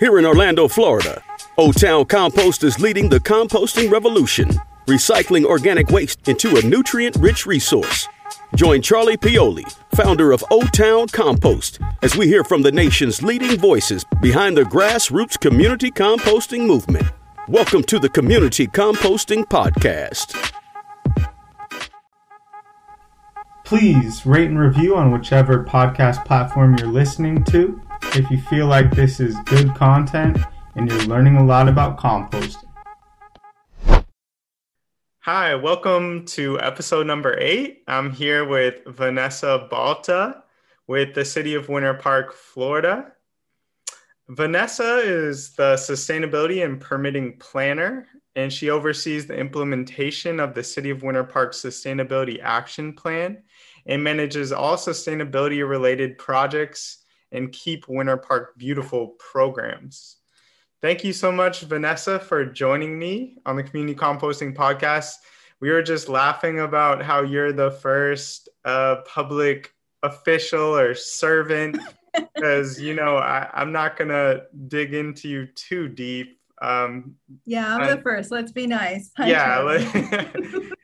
Here in Orlando, Florida, O Town Compost is leading the composting revolution, recycling organic waste into a nutrient rich resource. Join Charlie Pioli, founder of O Town Compost, as we hear from the nation's leading voices behind the grassroots community composting movement. Welcome to the Community Composting Podcast. Please rate and review on whichever podcast platform you're listening to if you feel like this is good content and you're learning a lot about composting. Hi, welcome to episode number eight. I'm here with Vanessa Balta with the City of Winter Park, Florida. Vanessa is the Sustainability and Permitting Planner, and she oversees the implementation of the City of Winter Park Sustainability Action Plan and manages all sustainability related projects and Keep Winter Park Beautiful programs. Thank you so much, Vanessa, for joining me on the Community Composting Podcast. We were just laughing about how you're the first uh, public official or servant, because, you know, I, I'm not going to dig into you too deep. Um, yeah, I'm I, the first. Let's be nice. Hi, yeah.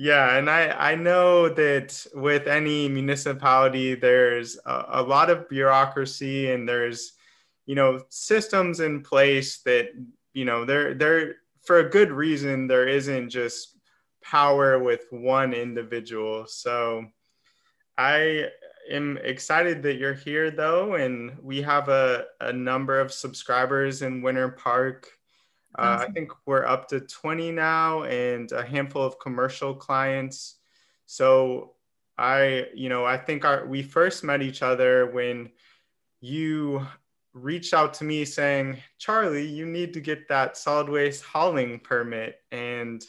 Yeah, and I, I know that with any municipality, there's a, a, lot of bureaucracy and there's, you know, systems in place that, you know, they're, they're for a good reason, there isn't just power with one individual. So I am excited that you're here though. And we have a, a number of subscribers in Winter Park uh, I think we're up to 20 now and a handful of commercial clients. So I, you know, I think our, we first met each other when you reached out to me saying, Charlie, you need to get that solid waste hauling permit. And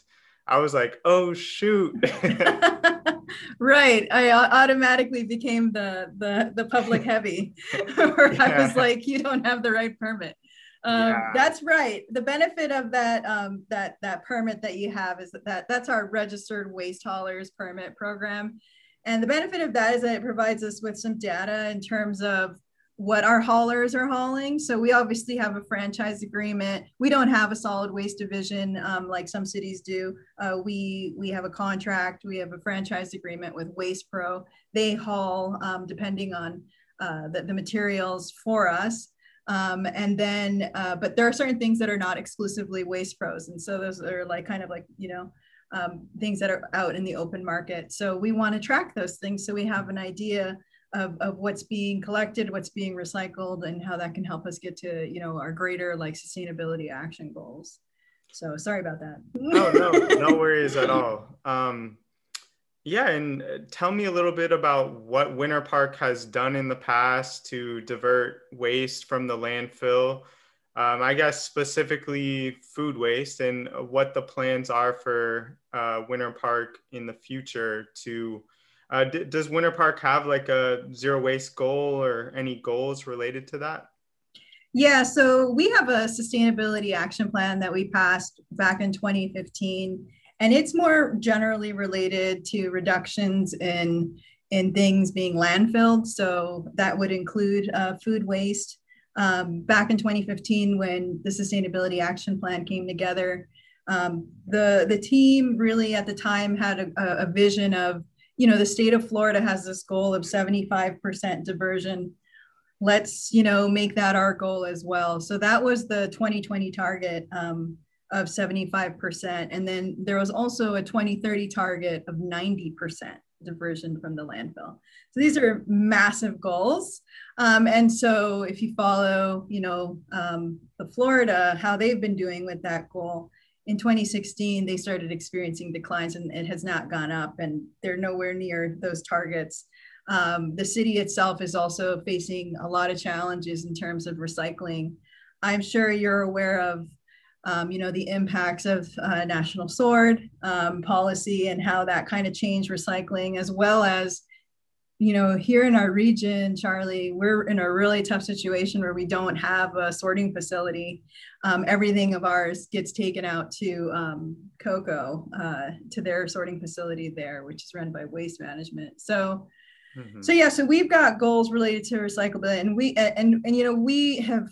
I was like, oh, shoot. right. I automatically became the, the, the public heavy where yeah. I was like, you don't have the right permit. Um, yeah. That's right. The benefit of that um, that that permit that you have is that, that that's our registered waste haulers permit program, and the benefit of that is that it provides us with some data in terms of what our haulers are hauling. So we obviously have a franchise agreement. We don't have a solid waste division um, like some cities do. Uh, we we have a contract. We have a franchise agreement with Waste Pro. They haul um, depending on uh, the, the materials for us. Um, and then, uh, but there are certain things that are not exclusively waste pros. And so those are like kind of like, you know, um, things that are out in the open market. So we want to track those things so we have an idea of, of what's being collected, what's being recycled, and how that can help us get to, you know, our greater like sustainability action goals. So sorry about that. oh, no, no worries at all. Um, yeah, and uh, tell me a little bit about what Winter Park has done in the past to divert waste from the landfill. Um, I guess specifically food waste and what the plans are for uh, Winter Park in the future. To uh, d- does Winter Park have like a zero waste goal or any goals related to that? Yeah, so we have a sustainability action plan that we passed back in 2015 and it's more generally related to reductions in in things being landfilled. So that would include uh, food waste. Um, back in 2015, when the Sustainability Action Plan came together, um, the the team really at the time had a, a, vision of, you know, the state of Florida has this goal of 75% diversion. Let's, you know, make that our goal as well. So that was the 2020 target. Um, of 75%. And then there was also a 2030 target of 90% diversion from the landfill. So these are massive goals. Um, and so if you follow, you know, um, the Florida, how they've been doing with that goal, in 2016, they started experiencing declines and it has not gone up and they're nowhere near those targets. Um, the city itself is also facing a lot of challenges in terms of recycling. I'm sure you're aware of um, you know, the impacts of uh, National Sword um, policy and how that kind of changed recycling, as well as, you know, here in our region, Charlie, we're in a really tough situation where we don't have a sorting facility. Um, everything of ours gets taken out to um, Cocoa, uh, to their sorting facility there, which is run by Waste Management. So, Mm-hmm. So yeah, so we've got goals related to recyclability, and we and and you know we have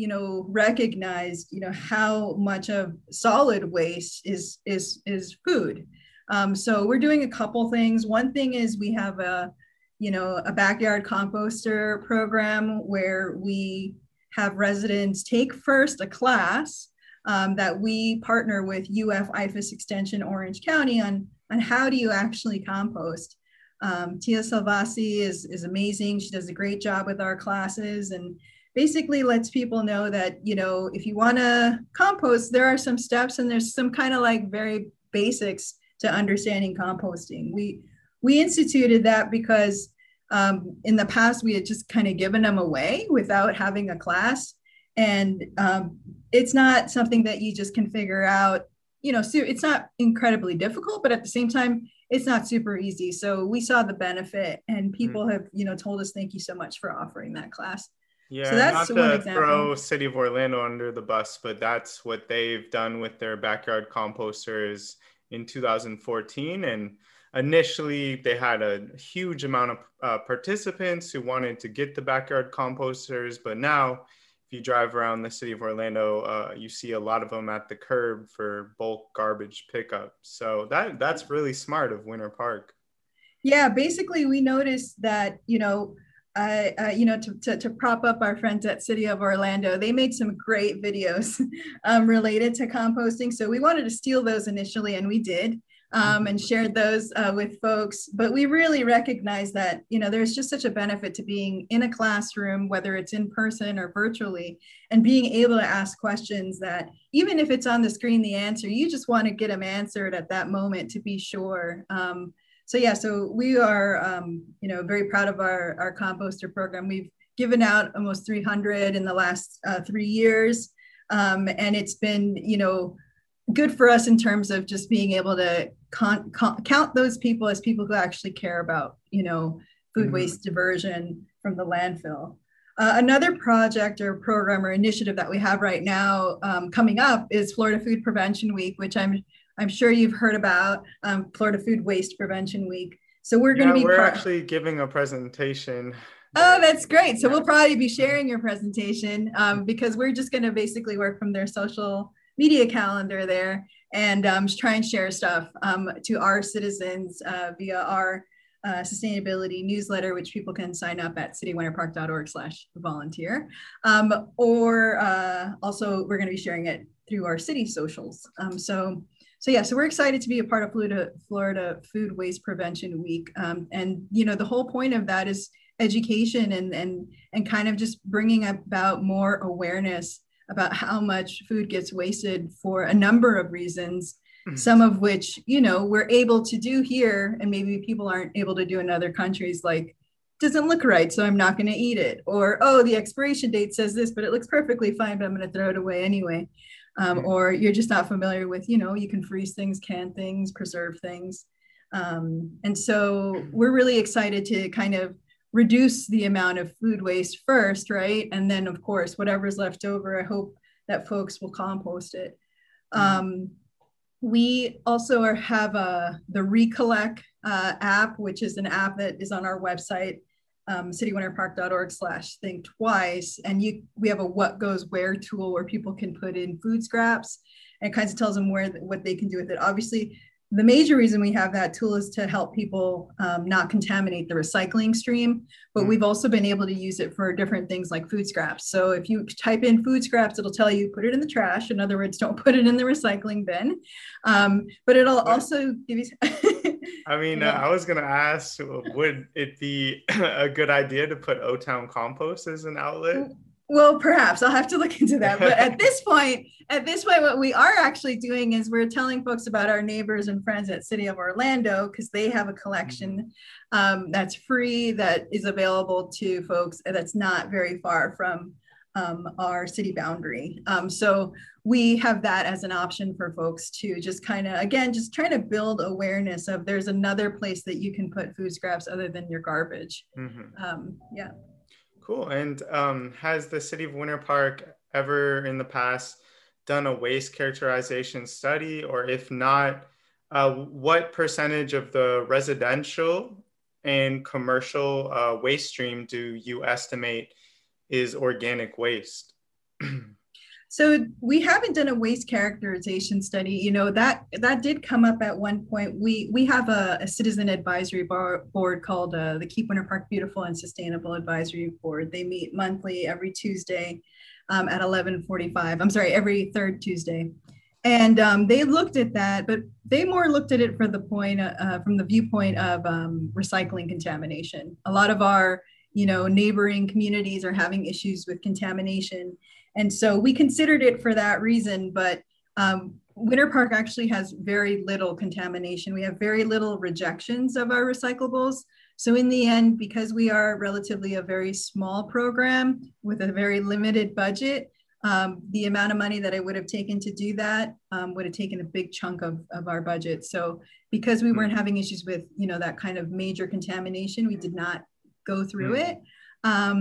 you know recognized you know how much of solid waste is is is food. Um, so we're doing a couple things. One thing is we have a you know a backyard composter program where we have residents take first a class um, that we partner with uf ifas extension orange county on on how do you actually compost. Um, Tia Salvasi is, is amazing. She does a great job with our classes and basically lets people know that, you know, if you want to compost, there are some steps and there's some kind of like very basics to understanding composting. We, we instituted that because um, in the past we had just kind of given them away without having a class. And um, it's not something that you just can figure out, you know, so it's not incredibly difficult, but at the same time, it's not super easy. So we saw the benefit, and mm-hmm. people have you know told us thank you so much for offering that class. Yeah, so that's not to throw City of Orlando under the bus, but that's what they've done with their backyard composters in 2014. And initially, they had a huge amount of uh, participants who wanted to get the backyard composters, but now if you drive around the city of Orlando, uh, you see a lot of them at the curb for bulk garbage pickup. So that that's really smart of Winter Park. Yeah, basically, we noticed that you know, uh, uh, you know, to, to, to, prop up our friends at City of Orlando, they made some great videos um, related to composting. So we wanted to steal those initially, and we did um, and shared those uh, with folks. But we really recognize that, you know, there's just such a benefit to being in a classroom, whether it's in person or virtually, and being able to ask questions that even if it's on the screen, the answer, you just want to get them answered at that moment to be sure. Um, so yeah, so we are, um, you know, very proud of our, our composter program. We've given out almost 300 in the last uh, three years. Um, and it's been, you know, good for us in terms of just being able to con- con- count those people as people who actually care about, you know, food mm-hmm. waste diversion from the landfill. Uh, another project or program or initiative that we have right now um, coming up is Florida Food Prevention Week, which I'm I'm sure you've heard about um, Florida Food Waste Prevention Week. So we're going to be. We're actually giving a presentation. Oh, that's great. So we'll probably be sharing your presentation um, because we're just going to basically work from their social media calendar there and um, try and share stuff um, to our citizens uh, via our uh, sustainability newsletter, which people can sign up at citywinterpark.org slash volunteer. Um, or uh, also we're gonna be sharing it through our city socials. Um, so, so yeah, so we're excited to be a part of Florida, Florida Food Waste Prevention Week. Um, and, you know, the whole point of that is education and, and, and kind of just bringing about more awareness about how much food gets wasted for a number of reasons mm-hmm. some of which you know we're able to do here and maybe people aren't able to do in other countries like doesn't look right so i'm not going to eat it or oh the expiration date says this but it looks perfectly fine but i'm going to throw it away anyway um, or you're just not familiar with you know you can freeze things can things preserve things um, and so we're really excited to kind of reduce the amount of food waste first, right? And then, of course, whatever's left over, I hope that folks will compost it. Mm-hmm. Um, we also are, have a, the Recollect uh, app, which is an app that is on our website, um, citywinterpark.org slash think twice. And you, we have a what goes where tool where people can put in food scraps and it kind of tells them where what they can do with it. Obviously, the major reason we have that tool is to help people um, not contaminate the recycling stream, but mm-hmm. we've also been able to use it for different things like food scraps. So if you type in food scraps, it'll tell you put it in the trash. In other words, don't put it in the recycling bin. Um, but it'll also give you. I mean, yeah. uh, I was going to ask, would it be a good idea to put O Town Compost as an outlet? Well, perhaps I'll have to look into that. But at this point, at this point, what we are actually doing is we're telling folks about our neighbors and friends at City of Orlando because they have a collection um, that's free that is available to folks that's not very far from um, our city boundary. Um, so we have that as an option for folks to just kind of, again, just trying to build awareness of there's another place that you can put food scraps other than your garbage. Mm-hmm. Um, yeah. Cool. And um, has the city of Winter Park ever in the past done a waste characterization study? Or if not, uh, what percentage of the residential and commercial uh, waste stream do you estimate is organic waste? So we haven't done a waste characterization study. You know that that did come up at one point. We we have a, a citizen advisory bar, board called uh, the Keep Winter Park Beautiful and Sustainable Advisory Board. They meet monthly every Tuesday um, at 11:45. I'm sorry, every third Tuesday, and um, they looked at that, but they more looked at it for the point uh, from the viewpoint of um, recycling contamination. A lot of our you know neighboring communities are having issues with contamination and so we considered it for that reason, but um, Winter Park actually has very little contamination. We have very little rejections of our recyclables. So in the end, because we are relatively a very small program with a very limited budget, um, the amount of money that I would have taken to do that um, would have taken a big chunk of, of our budget. So because we weren't having issues with, you know, that kind of major contamination, we did not go through mm. it. Um,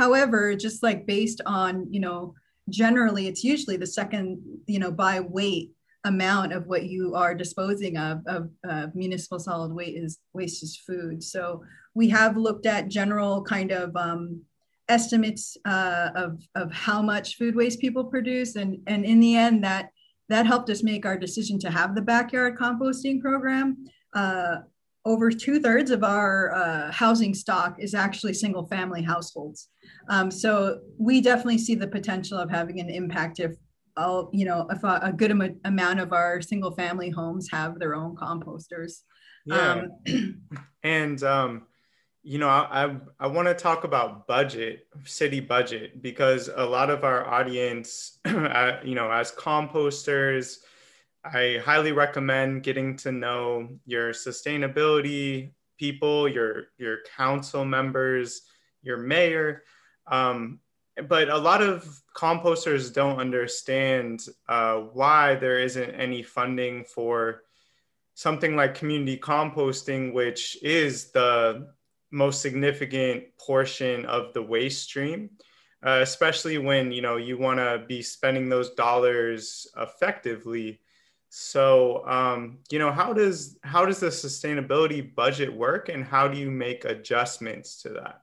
however, just like based on, you know, generally it's usually the second, you know, by weight amount of what you are disposing of of uh, municipal solid waste is waste is food. So we have looked at general kind of um, estimates uh, of of how much food waste people produce, and and in the end that that helped us make our decision to have the backyard composting program. Uh, over two thirds of our uh, housing stock is actually single family households. Um, so we definitely see the potential of having an impact if all, you know, if a, a good am- amount of our single family homes have their own composters. Yeah. Um, and, um, you know, I, I, I want to talk about budget, city budget, because a lot of our audience, uh, you know, as composters, I highly recommend getting to know your sustainability people, your your council members, your mayor. Um, but a lot of composters don't understand uh, why there isn't any funding for something like community composting, which is the most significant portion of the waste stream. Uh, especially when you know you want to be spending those dollars effectively so, um, you know, how does how does the sustainability budget work, and how do you make adjustments to that?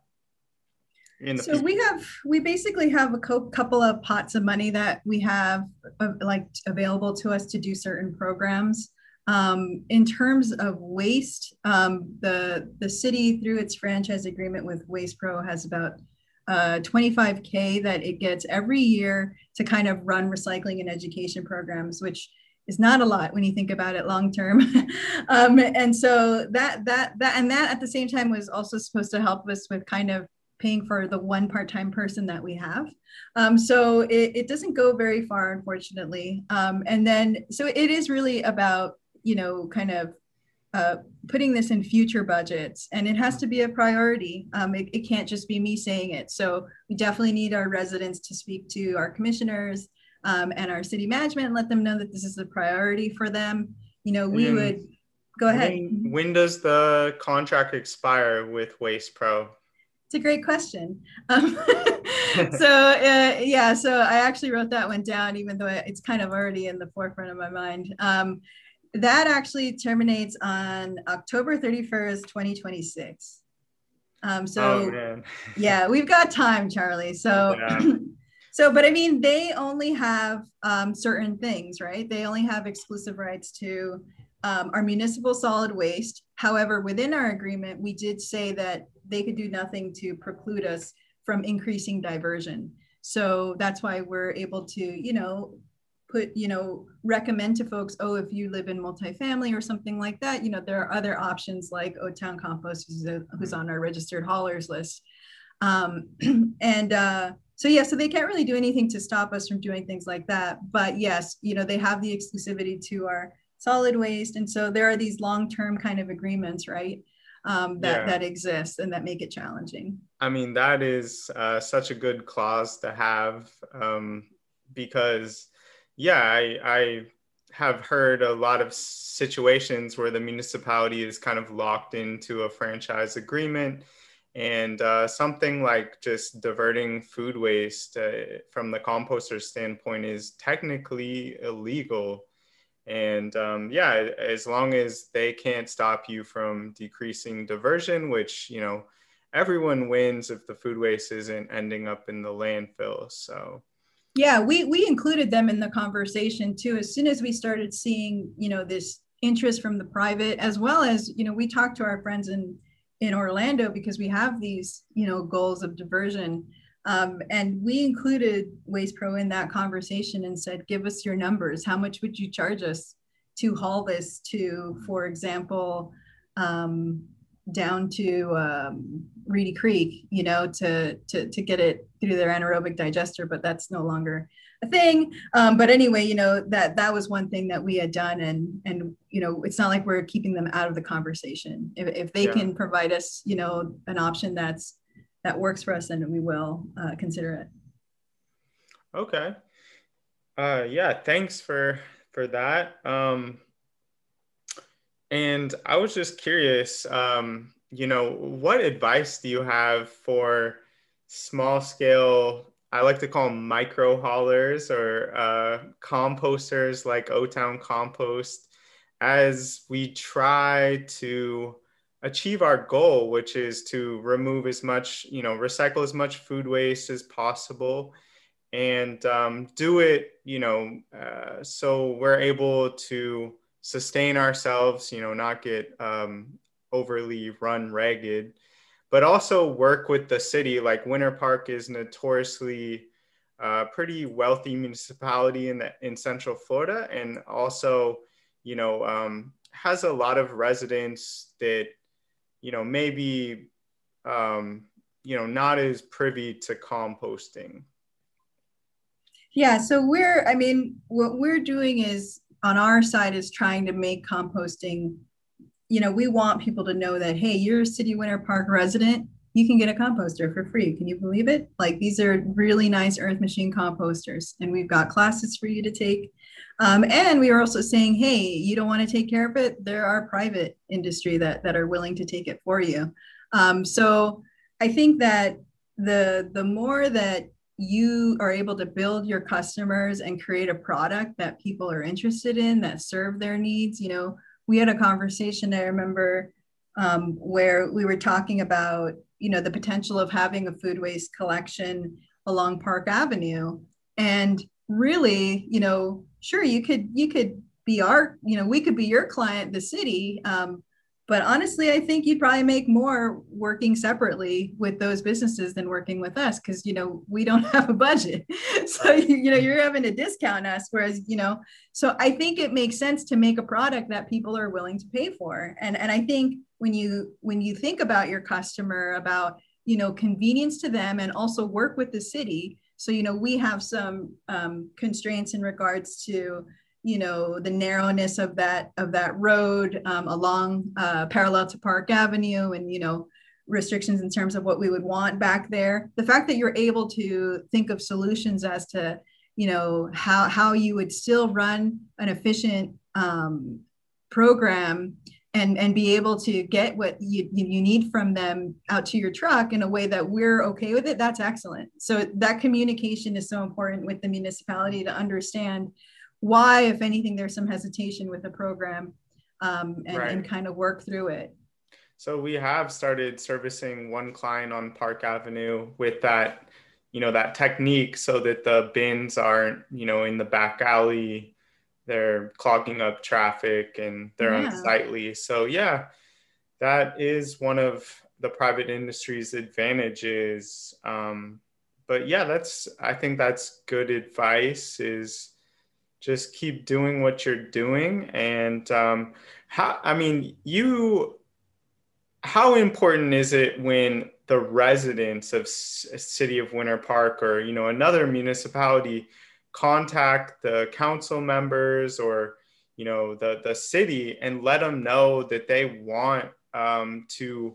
so we have we basically have a co- couple of pots of money that we have uh, like available to us to do certain programs. Um, in terms of waste, um, the the city through its franchise agreement with Waste Pro has about uh, 25k that it gets every year to kind of run recycling and education programs, which is not a lot when you think about it long term. um, and so that that that and that at the same time was also supposed to help us with kind of paying for the one part-time person that we have. Um, so it, it, doesn't go very far, unfortunately. Um, and then so it is really about you know kind of uh, putting this in future budgets and it has to be a priority um, it, it, can't just be me saying it so we definitely need our residents to speak to our commissioners um, and our city management and let them know that this is a priority for them. You know, we would go ahead. When, when, does the contract expire with Waste Pro? It's a great question. Um, so uh, yeah, so I actually wrote that one down, even though it's kind of already in the forefront of my mind. Um, that actually terminates on October 31st, 2026. Um, so oh, yeah, we've got time, Charlie. So yeah. So, but I mean, they only have um, certain things, right? They only have exclusive rights to um, our municipal solid waste. However, within our agreement, we did say that they could do nothing to preclude us from increasing diversion. So that's why we're able to, you know, put, you know, recommend to folks, oh, if you live in multifamily or something like that, you know, there are other options like O Town Compost, who's, a, who's on our registered haulers list. Um, and uh, so yeah so they can't really do anything to stop us from doing things like that. But yes you know they have the exclusivity to our solid waste. And so there are these long-term kind of agreements right um, that yeah. that exist and that make it challenging. I mean that is uh, such a good clause to have um, because yeah I, I have heard a lot of situations where the municipality is kind of locked into a franchise agreement and uh, something like just diverting food waste uh, from the composter standpoint is technically illegal and um, yeah as long as they can't stop you from decreasing diversion which you know everyone wins if the food waste isn't ending up in the landfill so Yeah, we we included them in the conversation too. As soon as we started seeing, you know, this interest from the private, as well as, you know, we talked to our friends in in Orlando because we have these, you know, goals of diversion. Um, and we included Waste Pro in that conversation and said, give us your numbers. How much would you charge us to haul this to, for example, um, down to um, Reedy Creek, you know, to, to, to get it through their anaerobic digester, but that's no longer a thing. Um, but anyway, you know, that, that was one thing that we had done. And, and, you know, it's not like we're keeping them out of the conversation. If, if they yeah. can provide us, you know, an option that's, that works for us, then we will uh, consider it. Okay. Uh, yeah, thanks for, for that. Um, and I was just curious, um, you know, what advice do you have for small scale? I like to call them micro haulers or uh, composters like O Town Compost as we try to achieve our goal, which is to remove as much, you know, recycle as much food waste as possible and um, do it, you know, uh, so we're able to sustain ourselves, you know, not get um, overly run ragged, but also work with the city. Like Winter Park is notoriously a uh, pretty wealthy municipality in the in Central Florida, and also, you know, um, has a lot of residents that, you know, maybe, um, you know, not as privy to composting. Yeah, so we're, I mean, what we're doing is on our side is trying to make composting you know we want people to know that hey you're a city winter park resident you can get a composter for free. Can you believe it? Like these are really nice earth machine composters and we've got classes for you to take. Um, and we are also saying hey you don't want to take care of it. There are private industry that that are willing to take it for you. Um, so i think that the the more that you are able to build your customers and create a product that people are interested in that serve their needs you know? We had a conversation i remember um, where we were talking about you know the potential of having a food waste collection along park avenue. And really you know sure you could you could be our you know we could be your client the city um, but honestly i think you'd probably make more working separately with those businesses than working with us because you know we don't have a budget. So you, you know you're having to discount us whereas you know so i think it makes sense to make a product that people are willing to pay for. And and i think when you when you think about your customer about you know convenience to them and also work with the city so you know we have some um, constraints in regards to you know the narrowness of that of that road um, along uh, parallel to Park Avenue, and you know restrictions in terms of what we would want back there. The fact that you're able to think of solutions as to you know how how you would still run an efficient um, program and and be able to get what you, you need from them out to your truck in a way that we're okay with it that's excellent so that communication is so important with the municipality to understand why, if anything, there's some hesitation with the program um, and, right. and kind of work through it. So we have started servicing one client on Park Avenue with that, you know, that technique so that the bins aren't, you know, in the back alley, they're clogging up traffic and they're yeah. unsightly. So yeah, that is one of the private industry's advantages. Um, but yeah, that's I think that's good advice is just keep doing what you're doing. And um, how i mean you how important is it when the residents of city of winter park or you know another municipality contact the council members or you know the the city and let them know that they want um, to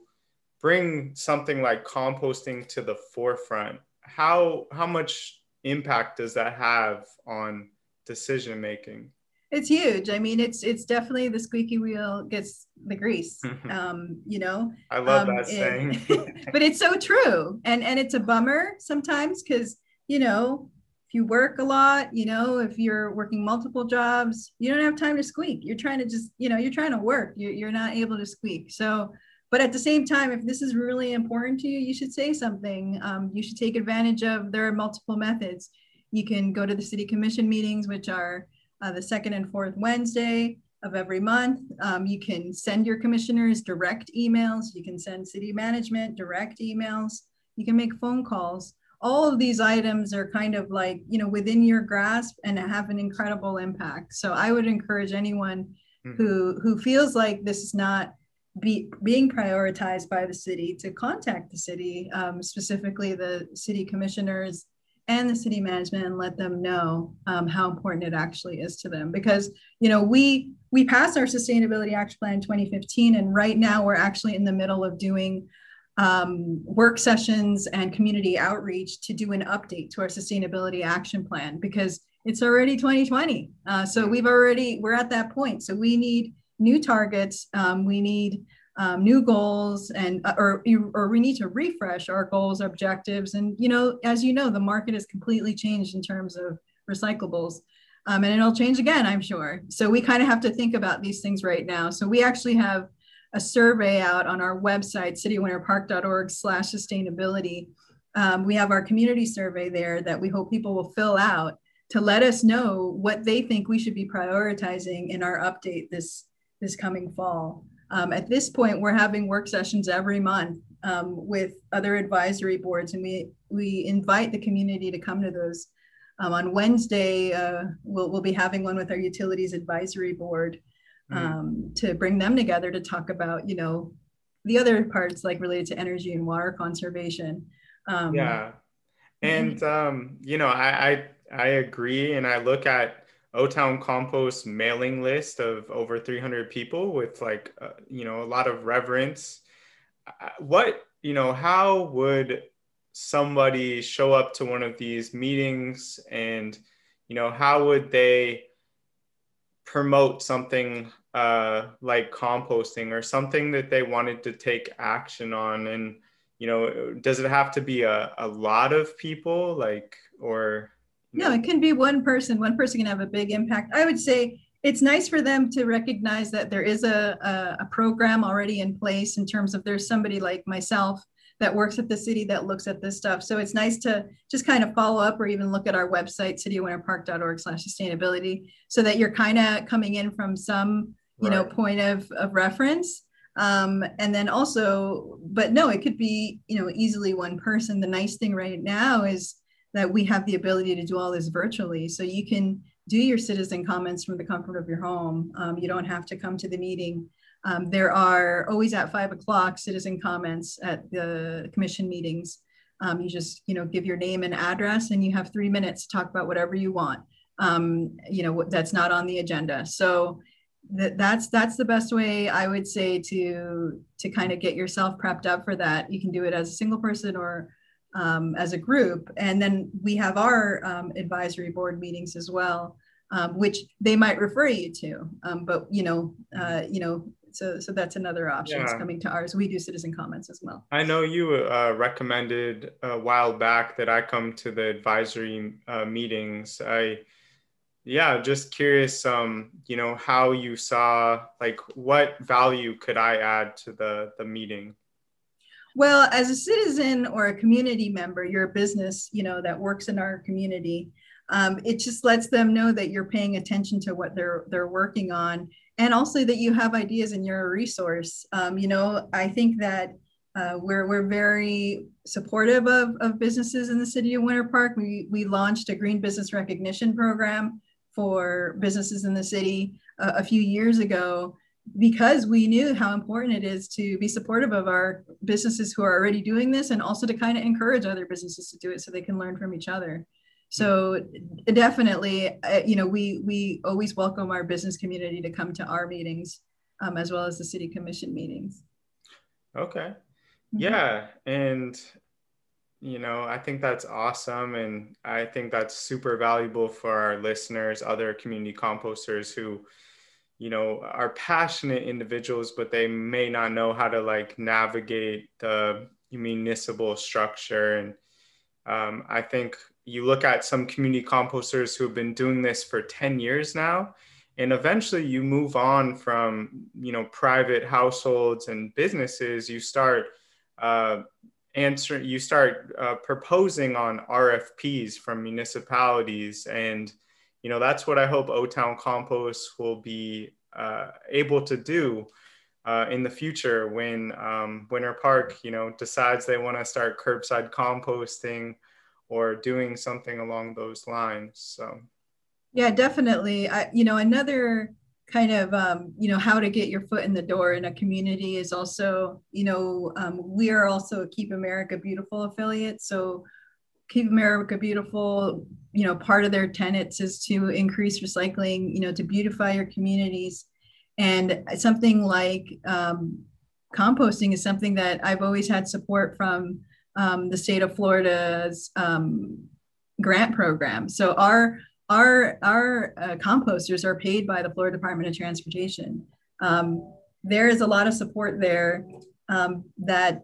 bring something like composting to the forefront? How how much impact does that have on decision making it's huge. I mean it's it's definitely the squeaky wheel gets the grease um you know? I love um, that saying. But it's so true. And and it's a bummer sometimes because you know if you work a lot you know if you're working multiple jobs you don't have time to squeak. You're trying to just you know you're trying to work. You're, you're not able to squeak. So but at the same time if this is really important to you you should say something. Um, you should take advantage of there are multiple methods You can go to the city commission meetings, which are uh, the second and fourth Wednesday of every month. Um, you can send your commissioners direct emails. You can send city management direct emails. You can make phone calls. All of these items are kind of like, you know, within your grasp and have an incredible impact. So I would encourage anyone mm-hmm. who, who feels like this is not be, being prioritized by the city to contact the city, um, specifically the city commissioners and the city management and let them know um, how important it actually is to them. Because you know we we passed our sustainability action plan in 2015 and right now we're actually in the middle of doing um, work sessions and community outreach to do an update to our sustainability action plan because it's already 2020 uh, so we've already we're at that point. So we need new targets. Um, we need um, new goals and uh, or or we need to refresh our goals objectives and you know as you know the market has completely changed in terms of recyclables um, and it'll change again i'm sure. So we kind of have to think about these things right now. So we actually have a survey out on our website citywinterpark.org slash sustainability. Um, we have our community survey there that we hope people will fill out to let us know what they think we should be prioritizing in our update this this coming fall um, at this point, we're having work sessions every month um, with other advisory boards, and we we invite the community to come to those. Um, on Wednesday, uh, we'll, we'll be having one with our utilities advisory board mm. to bring them together to talk about, you know, the other parts like related to energy and water conservation. Um, yeah, and um, you know, I, I I agree, and I look at O Town Compost mailing list of over 300 people with like, uh, you know, a lot of reverence. Uh, what, you know, how would somebody show up to one of these meetings and, you know, how would they promote something uh, like composting or something that they wanted to take action on? And, you know, does it have to be a, a lot of people like, or, no, it can be one person. One person can have a big impact. I would say it's nice for them to recognize that there is a, a, a, program already in place in terms of there's somebody like myself that works at the city that looks at this stuff. So it's nice to just kind of follow up or even look at our website, citywinterpark.org slash sustainability, so that you're kind of coming in from some, you right. know, point of, of reference. Um, and then also, but no, it could be, you know, easily one person. The nice thing right now is that we have the ability to do all this virtually. So you can do your citizen comments from the comfort of your home. Um, you don't have to come to the meeting. Um, there are always at five o'clock citizen comments at the commission meetings. Um, you just you know give your name and address, and you have three minutes to talk about whatever you want. Um, you know that's not on the agenda. So that that's that's the best way I would say to to kind of get yourself prepped up for that. You can do it as a single person or um, as a group. And then we have our um, advisory board meetings as well, um, which they might refer you to. Um, but you know, uh, you know, so so that's another option. Yeah. coming to ours. We do citizen comments as well. I know you uh, recommended a while back that I come to the advisory uh, meetings. I yeah just curious um you know how you saw like what value could i add to the the meeting well, as a citizen or a community member, you're a business, you know, that works in our community. Um, it just lets them know that you're paying attention to what they're they're working on, and also that you have ideas and you're a resource. Um, you know, I think that uh, we're we're very supportive of, of businesses in the city of Winter Park. We we launched a green business recognition program for businesses in the city uh, a few years ago because we knew how important it is to be supportive of our businesses who are already doing this and also to kind of encourage other businesses to do it so they can learn from each other. So definitely uh, you know we we always welcome our business community to come to our meetings um, as well as the city commission meetings. Okay. Mm-hmm. yeah and you know i think that's awesome and i think that's super valuable for our listeners other community composters who you know are passionate individuals but they may not know how to like navigate the municipal structure. And um, i think you look at some community composters who have been doing this for 10 years now and eventually you move on from you know private households and businesses. You start uh, answer you start uh, proposing on rfps from municipalities. And you know that's what i hope o town compost will be uh, able to do uh, in the future when um, winter park you know decides they want to start curbside composting or doing something along those lines so. Yeah definitely. I, you know another kind of um, you know how to get your foot in the door in a community is also you know um, we are also a keep america beautiful affiliate so keep america beautiful you know part of their tenets is to increase recycling you know to beautify your communities and something like um, composting is something that i've always had support from um, the state of florida's um, grant program so our our our uh, composters are paid by the Florida Department of Transportation. Um, there is a lot of support there um, that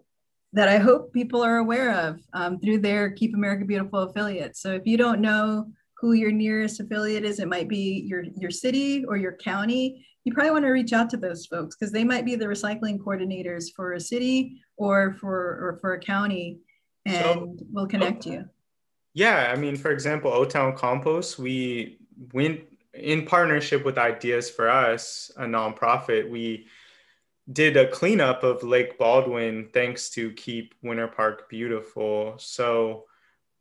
that I hope people are aware of um, through their Keep America Beautiful affiliates. So if you don't know who your nearest affiliate is, it might be your your city or your county. You probably want to reach out to those folks because they might be the recycling coordinators for a city or for or for a county, and so, we'll connect you. Yeah, I mean, for example, O Town Compost, we went in partnership with Ideas for Us, a nonprofit. We did a cleanup of Lake Baldwin thanks to Keep Winter Park Beautiful. So,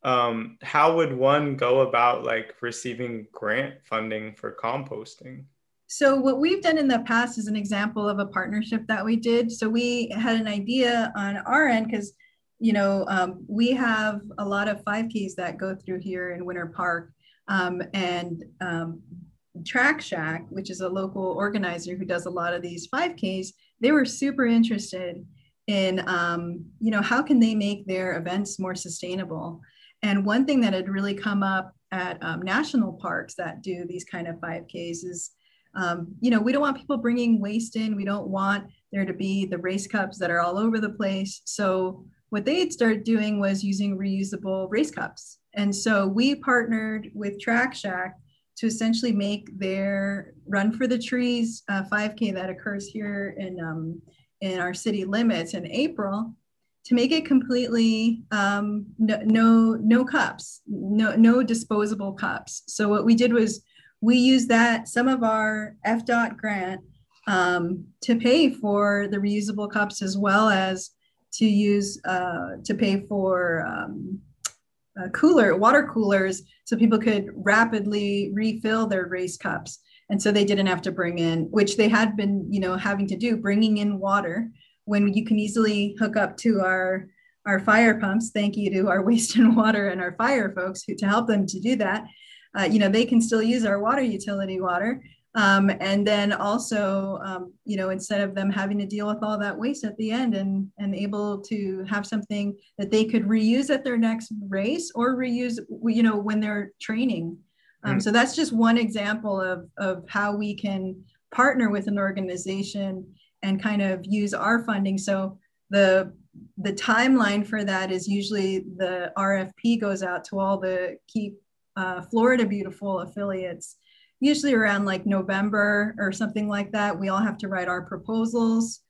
um, how would one go about like receiving grant funding for composting? So what we've done in the past is an example of a partnership that we did. So we had an idea on our end because you know, um, we have a lot of 5Ks that go through here in Winter Park. Um, and um, Track Shack, which is a local organizer who does a lot of these 5Ks, they were super interested in, um, you know, how can they make their events more sustainable? And one thing that had really come up at um, national parks that do these kind of 5Ks is, um, you know, we don't want people bringing waste in. We don't want there to be the race cups that are all over the place. So what they had started doing was using reusable race cups. And so we partnered with Track Shack to essentially make their Run for the Trees uh, 5K that occurs here in, um, in our city limits in April to make it completely um, no, no, no cups, no, no disposable cups. So what we did was we used that, some of our FDOT grant um, to pay for the reusable cups as well as to use uh, to pay for um, uh, cooler water coolers so people could rapidly refill their race cups. And so they didn't have to bring in which they had been you know having to do bringing in water when you can easily hook up to our our fire pumps. Thank you to our waste and water and our fire folks who to help them to do that. Uh, you know they can still use our water utility water um, and then also, um, you know, instead of them having to deal with all that waste at the end and, and able to have something that they could reuse at their next race or reuse, you know, when they're training. Um, mm. So that's just one example of, of how we can partner with an organization and kind of use our funding. So the the timeline for that is usually the RFP goes out to all the Keep uh, Florida Beautiful affiliates usually around like November or something like that. We all have to write our proposals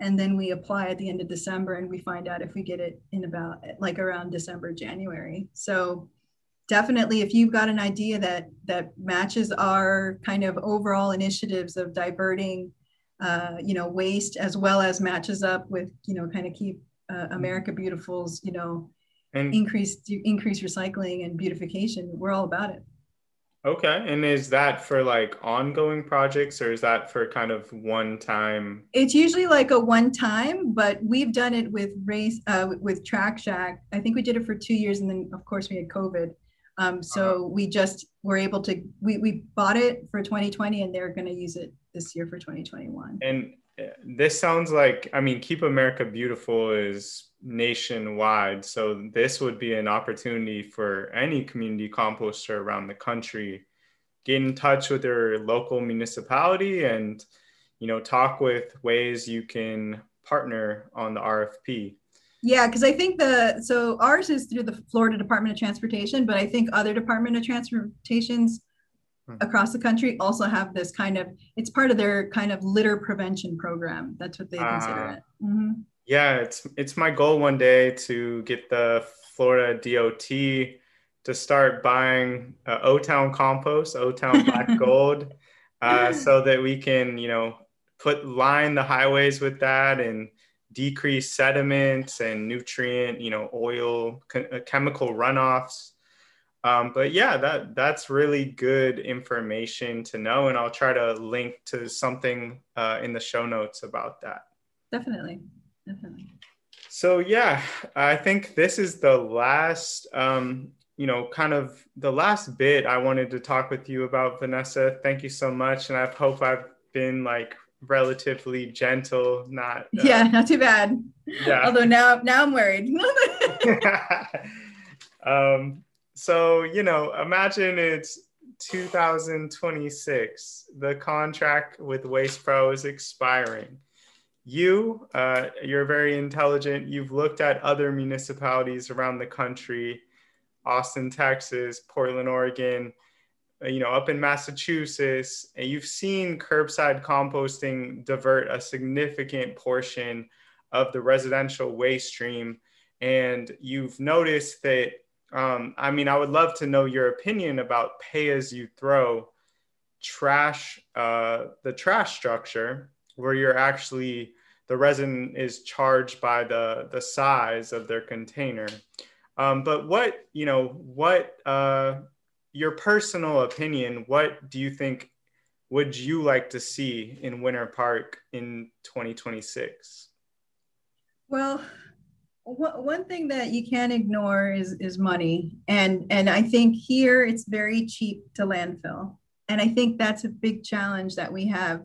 and then we apply at the end of December and we find out if we get it in about like around December, January. So definitely if you've got an idea that that matches our kind of overall initiatives of diverting uh, you know waste as well as matches up with you know kind of keep uh, America Beautiful's you know and increase increase recycling and beautification, we're all about it. Okay. And is that for like ongoing projects or is that for kind of one time? It's usually like a one time, but we've done it with race uh, with Track Shack. I think we did it for two years and then of course we had COVID. Um, so uh-huh. we just were able to we, we bought it for 2020 and they're going to use it this year for 2021. And this sounds like I mean Keep America Beautiful is nationwide. So this would be an opportunity for any community composter around the country get in touch with their local municipality and you know talk with ways you can partner on the RFP. Yeah, because I think the so ours is through the Florida Department of Transportation, but I think other Department of Transportations. Across the country also have this kind of it's part of their kind of litter prevention program. That's what they consider uh, it. Mm-hmm. Yeah, it's it's my goal one day to get the Florida DOT to start buying uh, O Town compost, O Town Black Gold, uh, so that we can, you know, put line the highways with that and decrease sediments and nutrient, you know, oil, uh, chemical runoffs. Um, but yeah, that that's really good information to know, and I'll try to link to something uh, in the show notes about that. Definitely, definitely. So yeah, I think this is the last, um, you know, kind of the last bit I wanted to talk with you about, Vanessa. Thank you so much, and I hope I've been like relatively gentle, not uh, yeah, not too bad. Yeah. Although now now I'm worried. um, so you know, imagine it's 2026. The contract with Waste Pro is expiring. You, uh, you're very intelligent. You've looked at other municipalities around the country, Austin, Texas, Portland, Oregon you know, up in Massachusetts, and you've seen curbside composting divert a significant portion of the residential waste stream. And you've noticed that, um, I mean, I would love to know your opinion about pay as you throw trash, uh, the trash structure, where you're actually, the resin is charged by the, the size of their container. Um, but what, you know, what, uh, your personal opinion, what do you think would you like to see in Winter Park in 2026? Well, one thing that you can't ignore is is money, and and I think here it's very cheap to landfill, and I think that's a big challenge that we have,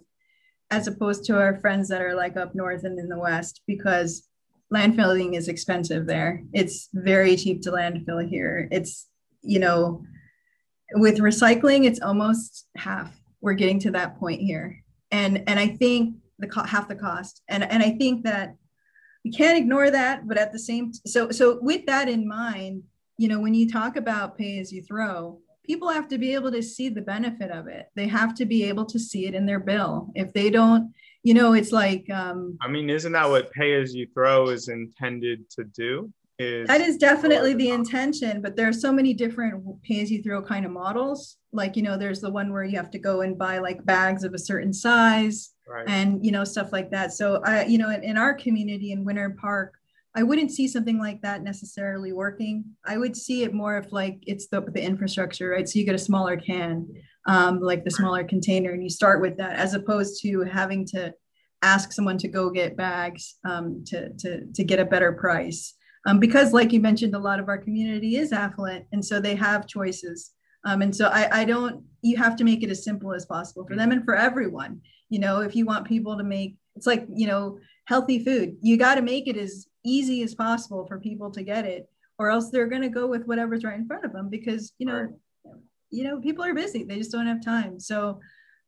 as opposed to our friends that are like up north and in the west, because landfilling is expensive there. It's very cheap to landfill here. It's you know with recycling it's almost half. We're getting to that point here. And and i think the half the cost. And and i think that we can't ignore that but at the same so so with that in mind you know when you talk about pay as you throw people have to be able to see the benefit of it. They have to be able to see it in their bill. If they don't you know it's like um i mean isn't that what pay as you throw is intended to do? Is that is definitely the intention but there are so many different pay as you throw kind of models. Like you know there's the one where you have to go and buy like bags of a certain size right. and you know stuff like that. So i you know in, in our community in winter park i wouldn't see something like that necessarily working. I would see it more if like it's the, the infrastructure right? So you get a smaller can um, like the smaller right. container and you start with that as opposed to having to ask someone to go get bags um, to, to, to get a better price. Um, because like you mentioned a lot of our community is affluent and so they have choices. Um, and so I, I don't you have to make it as simple as possible for them and for everyone you know if you want people to make it's like you know healthy food you got to make it as easy as possible for people to get it or else they're going to go with whatever's right in front of them because you know right. you know people are busy they just don't have time so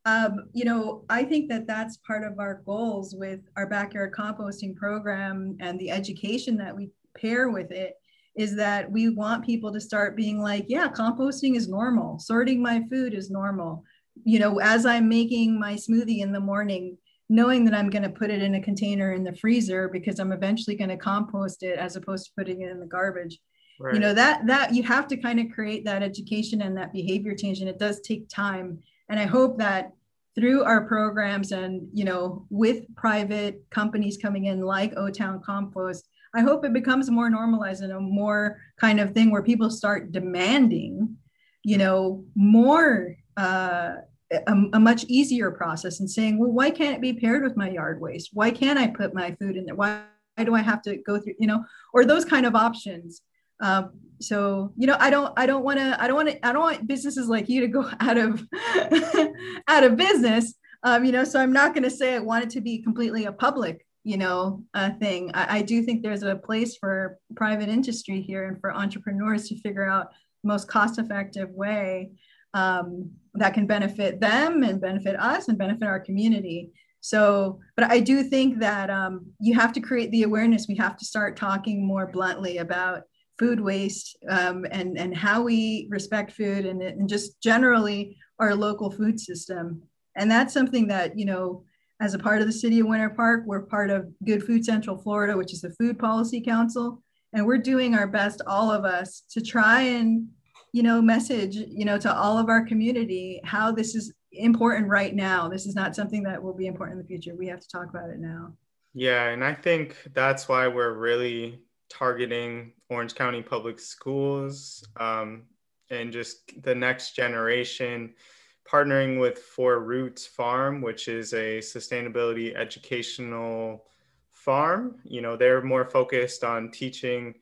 um, you know, I think that that's part of our goals with our backyard composting program and the education that we pair with it is that we want people to start being like, yeah, composting is normal. Sorting my food is normal. You know, as I'm making my smoothie in the morning, knowing that I'm going to put it in a container in the freezer because I'm eventually going to compost it as opposed to putting it in the garbage. Right. You know, that that you have to kind of create that education and that behavior change and it does take time. And I hope that through our programs and, you know, with private companies coming in like O Town Compost, I hope it becomes more normalized and a more kind of thing where people start demanding, you know, more uh, a, a, much easier process and saying, well, why can't it be paired with my yard waste? Why can't I put my food in there? Why, why do I have to go through, you know, or those kind of options? Um, so you know, I don't, I don't want to, I don't want to, I don't want businesses like you to go out of out of business. Um, you know, so I'm not going to say I want it to be completely a public you know a thing I, I, do think there's a place for private industry here and for entrepreneurs to figure out the most cost effective way um, that can benefit them and benefit us and benefit our community so but i do think that um, you have to create the awareness we have to start talking more bluntly about food waste um, and and how we respect food and, and just generally our local food system and that's something that you know as a part of the city of Winter Park. We're part of Good Food Central Florida, which is the Food Policy Council. And we're doing our best, all of us, to try and, you know, message, you know, to all of our community how this is important right now. This is not something that will be important in the future. We have to talk about it now. Yeah, and I think that's why we're really targeting Orange County Public Schools um, and just the next generation, partnering with Four Roots Farm, which is a sustainability educational farm. You know, they're more focused on teaching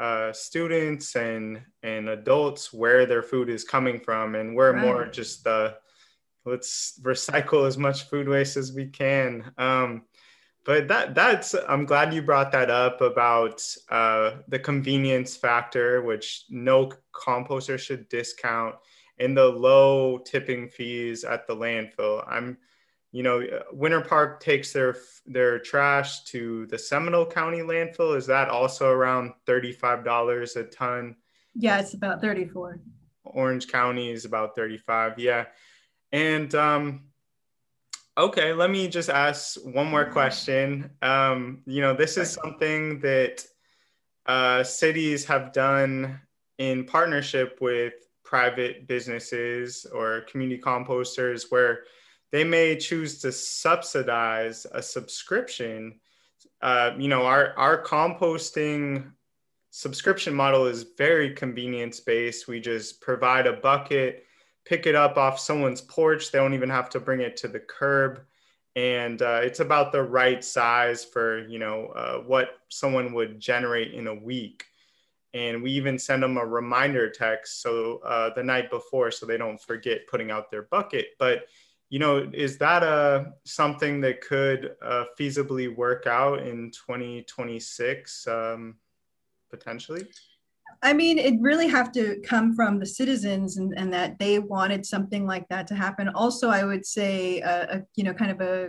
uh, students and and adults where their food is coming from, and we're right. more just the let's recycle as much food waste as we can. Um, but that that's i'm glad you brought that up about uh, the convenience factor which no composter should discount and the low tipping fees at the landfill i'm you know winter park takes their their trash to the seminole county landfill. Is that also around $35 a ton? Yeah it's about 34 orange county is about 35 yeah. And um Okay, let me just ask one more question. Um, you know, this is something that uh, cities have done in partnership with private businesses or community composters where they may choose to subsidize a subscription. Uh, you know, our, our composting subscription model is very convenience based. We just provide a bucket pick it up off someone's porch. They don't even have to bring it to the curb. And uh, it's about the right size for, you know, uh, what someone would generate in a week. And we even send them a reminder text so uh, the night before so they don't forget putting out their bucket. But, you know, is that a uh, something that could uh, feasibly work out in 2026 um, potentially? I mean, it really have to come from the citizens and, and that they wanted something like that to happen. Also, I would say, uh, a, you know, kind of a,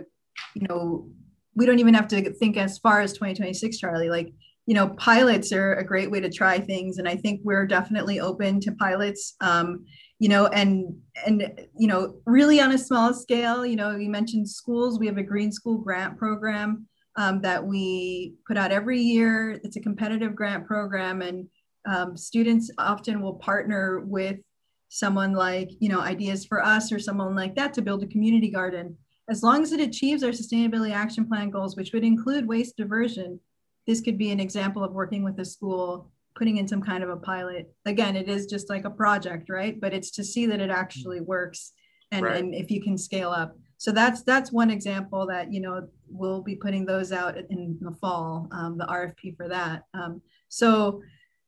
you know, we don't even have to think as far as 2026, Charlie. Like, you know, pilots are a great way to try things, and I think we're definitely open to pilots. Um, you know, and and you know, really on a small scale. You know, you mentioned schools. We have a green school grant program um, that we put out every year. It's a competitive grant program, and um, students often will partner with someone like you know IDEAS For Us or someone like that to build a community garden as long as it achieves our sustainability action plan goals which would include waste diversion this could be an example of working with a school putting in some kind of a pilot. Again it is just like a project right? But it's to see that it actually works and, right. and if you can scale up. So that's that's one example that you know we'll be putting those out in the fall um, the rfp for that. Um, so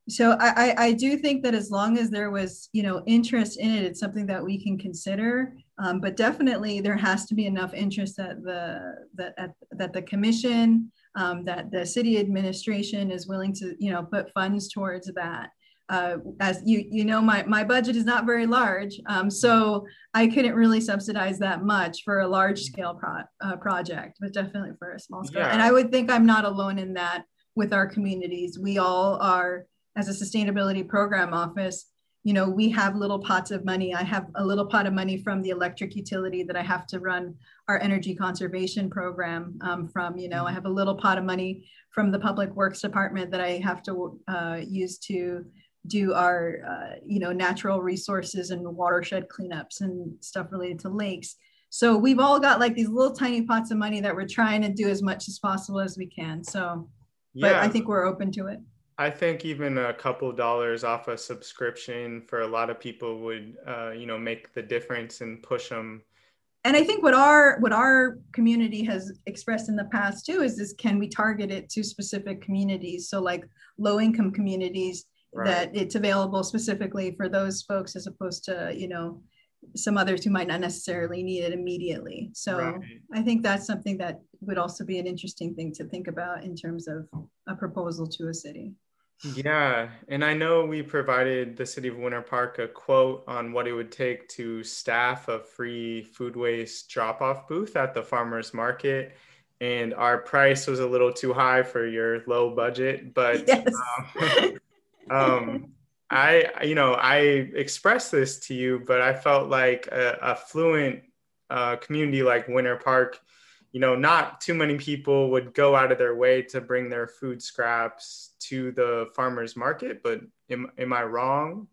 so I, I do think that as long as there was you know interest in it it's something that we can consider. Um, but definitely there has to be enough interest that the that at, that the commission um, that the city administration is willing to you know put funds towards that. Uh, as you you know my my budget is not very large um, so I couldn't really subsidize that much for a large scale pro, uh, project but definitely for a small scale. Yeah. and I would think I'm not alone in that with our communities. We all are as a sustainability program office, you know, we have little pots of money. I have a little pot of money from the electric utility that I have to run our energy conservation program um, from. You know, I have a little pot of money from the public works department that I have to uh, use to do our, uh, you know, natural resources and watershed cleanups and stuff related to lakes. So we've all got like these little tiny pots of money that we're trying to do as much as possible as we can. So, yeah. but I think we're open to it. I think even a couple dollars off a subscription for a lot of people would, uh, you know, make the difference and push them. And I think what our what our community has expressed in the past too is this: can we target it to specific communities? So like low income communities right. that it's available specifically for those folks as opposed to you know some others who might not necessarily need it immediately. So right. I think that's something that would also be an interesting thing to think about in terms of a proposal to a city. Yeah, and I know we provided the city of Winter Park a quote on what it would take to staff a free food waste drop off booth at the farmers market. And our price was a little too high for your low budget, but yes. um, um, I, you know, I expressed this to you, but I felt like a, a fluent uh, community like Winter Park you know, not too many people would go out of their way to bring their food scraps to the farmers market. But am, am I wrong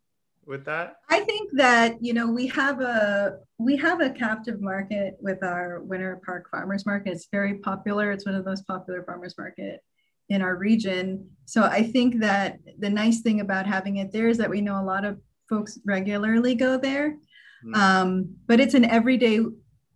with that? I think that you know we have a we have a captive market with our Winter Park Farmers Market. It's very popular. It's one of the most popular farmers market in our region. So I think that the nice thing about having it there is that we know a lot of folks regularly go there. Mm. Um, but it's an everyday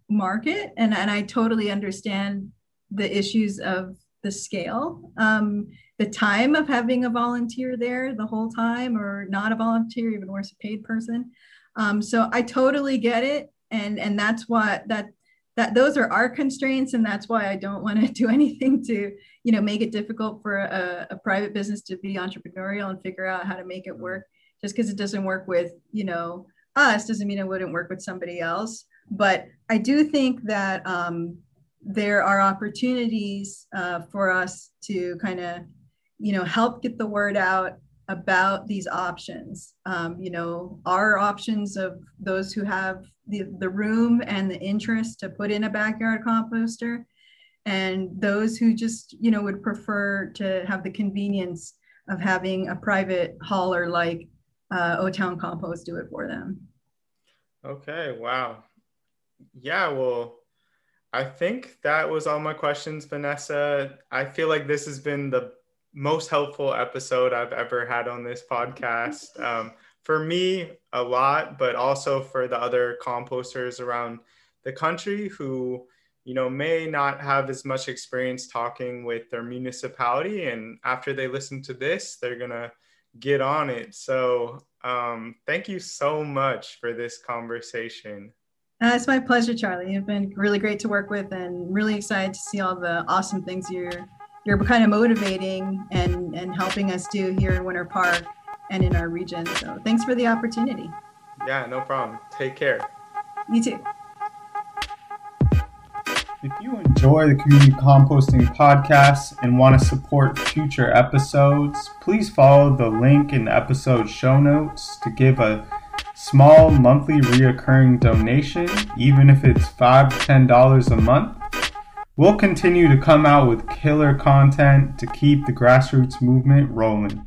market and, and i totally understand the issues of the scale. Um, the time of having a volunteer there the whole time or not a volunteer even worse a paid person. Um, so i totally get it and and that's what that that those are our constraints and that's why i don't want to do anything to you know make it difficult for a, a private business to be entrepreneurial and figure out how to make it work. Just because it doesn't work with you know us doesn't mean it wouldn't work with somebody else but I do think that um, there are opportunities uh, for us to kind of, you know, help get the word out about these options. Um, you know, our options of those who have the, the room and the interest to put in a backyard composter, and those who just, you know, would prefer to have the convenience of having a private hauler like uh, O Town Compost do it for them. Okay, wow yeah, well, I think that was all my questions, Vanessa. I feel like this has been the most helpful episode I've ever had on this podcast. Um, for me, a lot, but also for the other composters around the country who, you know, may not have as much experience talking with their municipality. And after they listen to this, they're going to get on it. So, um, thank you so much for this conversation. Uh, it's my pleasure, Charlie. You've been really great to work with, and really excited to see all the awesome things you're you're kind of motivating and and helping us do here in Winter Park and in our region. So thanks for the opportunity. Yeah, no problem. Take care. You too. If you enjoy the Community Composting Podcast and want to support future episodes, please follow the link in the episode show notes to give a small monthly reoccurring donation, even if it's 5 to $10 a month. We'll continue to come out with killer content to keep the grassroots movement rolling.